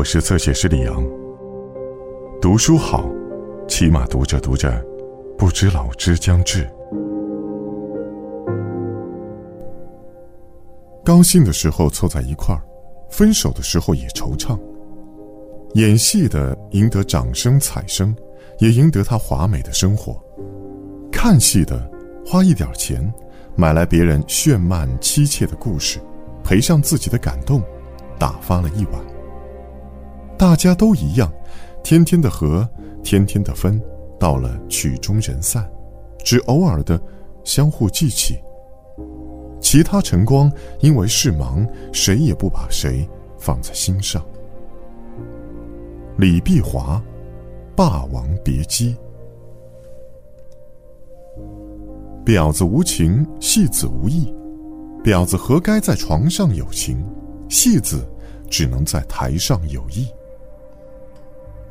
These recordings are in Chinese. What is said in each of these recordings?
我是侧写师李阳。读书好，起码读着读着，不知老之将至。高兴的时候凑在一块儿，分手的时候也惆怅。演戏的赢得掌声彩声，也赢得他华美的生活；看戏的花一点钱，买来别人炫漫凄切的故事，赔上自己的感动，打发了一晚。大家都一样，天天的和，天天的分，到了曲终人散，只偶尔的相互记起。其他晨光因为事忙，谁也不把谁放在心上。李碧华，《霸王别姬》。婊子无情，戏子无义。婊子何该在床上有情？戏子只能在台上有义。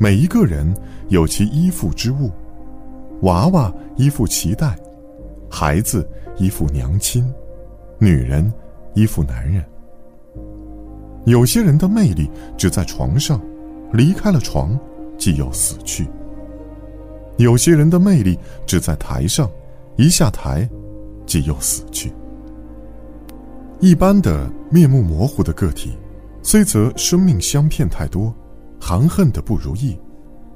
每一个人有其依附之物，娃娃依附脐带，孩子依附娘亲，女人依附男人。有些人的魅力只在床上，离开了床，即又死去。有些人的魅力只在台上，一下台，即又死去。一般的面目模糊的个体，虽则生命相片太多。含恨的不如意，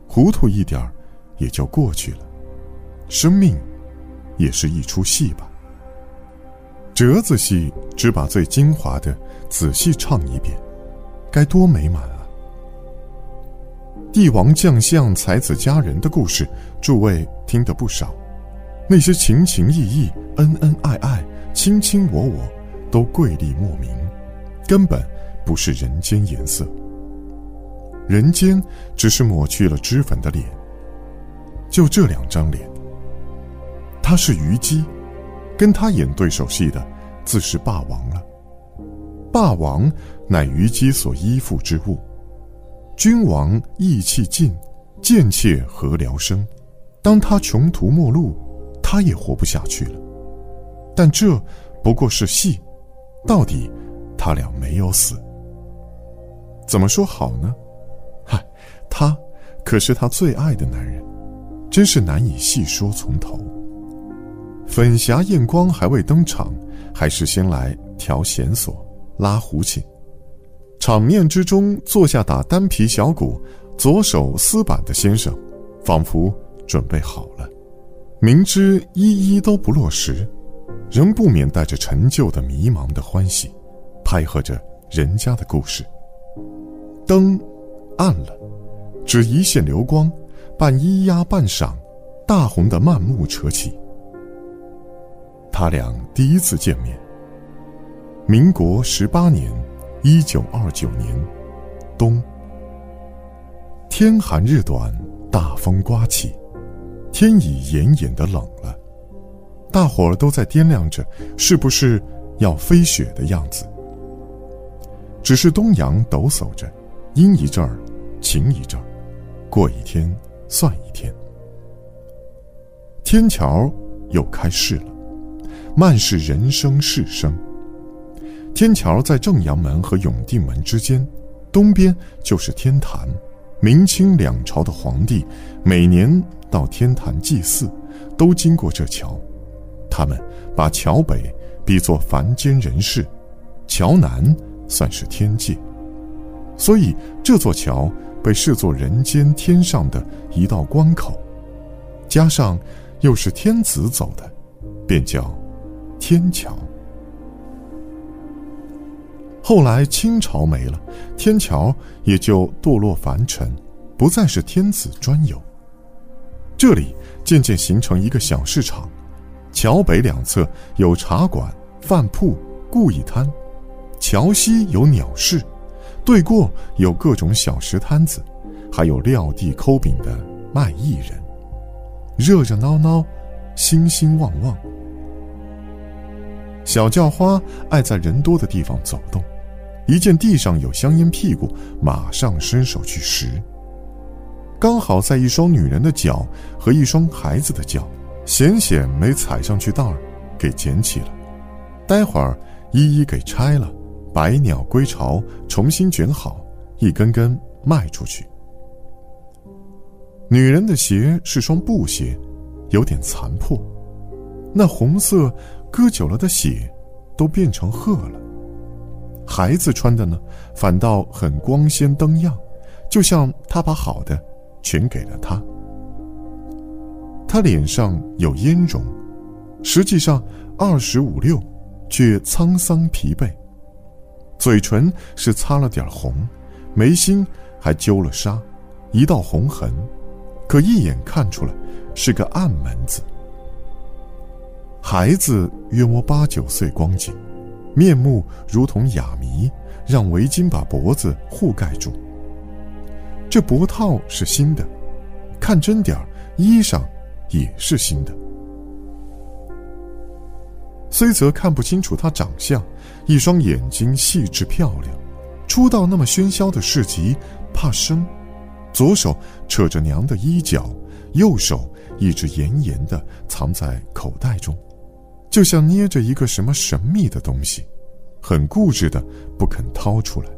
糊涂一点儿，也就过去了。生命，也是一出戏吧。折子戏只把最精华的仔细唱一遍，该多美满啊！帝王将相、才子佳人的故事，诸位听得不少。那些情情意意、恩恩爱爱、卿卿我我，都贵丽莫名，根本不是人间颜色。人间只是抹去了脂粉的脸，就这两张脸。他是虞姬，跟他演对手戏的，自是霸王了。霸王乃虞姬所依附之物。君王意气尽，贱妾何聊生？当他穷途末路，他也活不下去了。但这不过是戏，到底他俩没有死。怎么说好呢？他可是他最爱的男人，真是难以细说从头。粉霞艳光还未登场，还是先来调弦索、拉胡琴。场面之中坐下打单皮小鼓、左手丝板的先生，仿佛准备好了。明知一一都不落实，仍不免带着陈旧的迷茫的欢喜，拍和着人家的故事。灯。暗了，只一线流光，半咿呀半赏，大红的漫幕扯起。他俩第一次见面。民国十八年，一九二九年，冬。天寒日短，大风刮起，天已炎炎的冷了。大伙儿都在掂量着，是不是要飞雪的样子。只是东阳抖擞着。阴一阵儿，晴一阵儿，过一天算一天。天桥又开市了，漫是人声市声。天桥在正阳门和永定门之间，东边就是天坛。明清两朝的皇帝每年到天坛祭祀，都经过这桥。他们把桥北比作凡间人世，桥南算是天界。所以这座桥被视作人间天上的一道关口，加上又是天子走的，便叫天桥。后来清朝没了，天桥也就堕落凡尘，不再是天子专有。这里渐渐形成一个小市场，桥北两侧有茶馆、饭铺、故意摊，桥西有鸟市。对过有各种小食摊子，还有撂地抠饼的卖艺人，热热闹闹，兴兴旺旺。小叫花爱在人多的地方走动，一见地上有香烟屁股，马上伸手去拾。刚好在一双女人的脚和一双孩子的脚，险险没踩上去道儿，给捡起了，待会儿一一给拆了。百鸟归巢，重新卷好，一根根卖出去。女人的鞋是双布鞋，有点残破，那红色搁久了的血都变成褐了。孩子穿的呢，反倒很光鲜登样，就像他把好的全给了他。他脸上有烟容，实际上二十五六，却沧桑疲惫。嘴唇是擦了点红，眉心还揪了纱，一道红痕。可一眼看出来，是个暗门子。孩子约摸八九岁光景，面目如同哑谜，让围巾把脖子护盖住。这脖套是新的，看真点儿，衣裳也是新的。虽则看不清楚他长相，一双眼睛细致漂亮，初到那么喧嚣的市集，怕生。左手扯着娘的衣角，右手一直严严的藏在口袋中，就像捏着一个什么神秘的东西，很固执的不肯掏出来。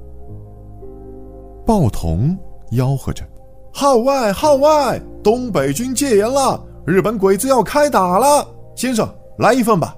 报童吆喝着：“号外，号外！东北军戒严了，日本鬼子要开打了！先生，来一份吧。”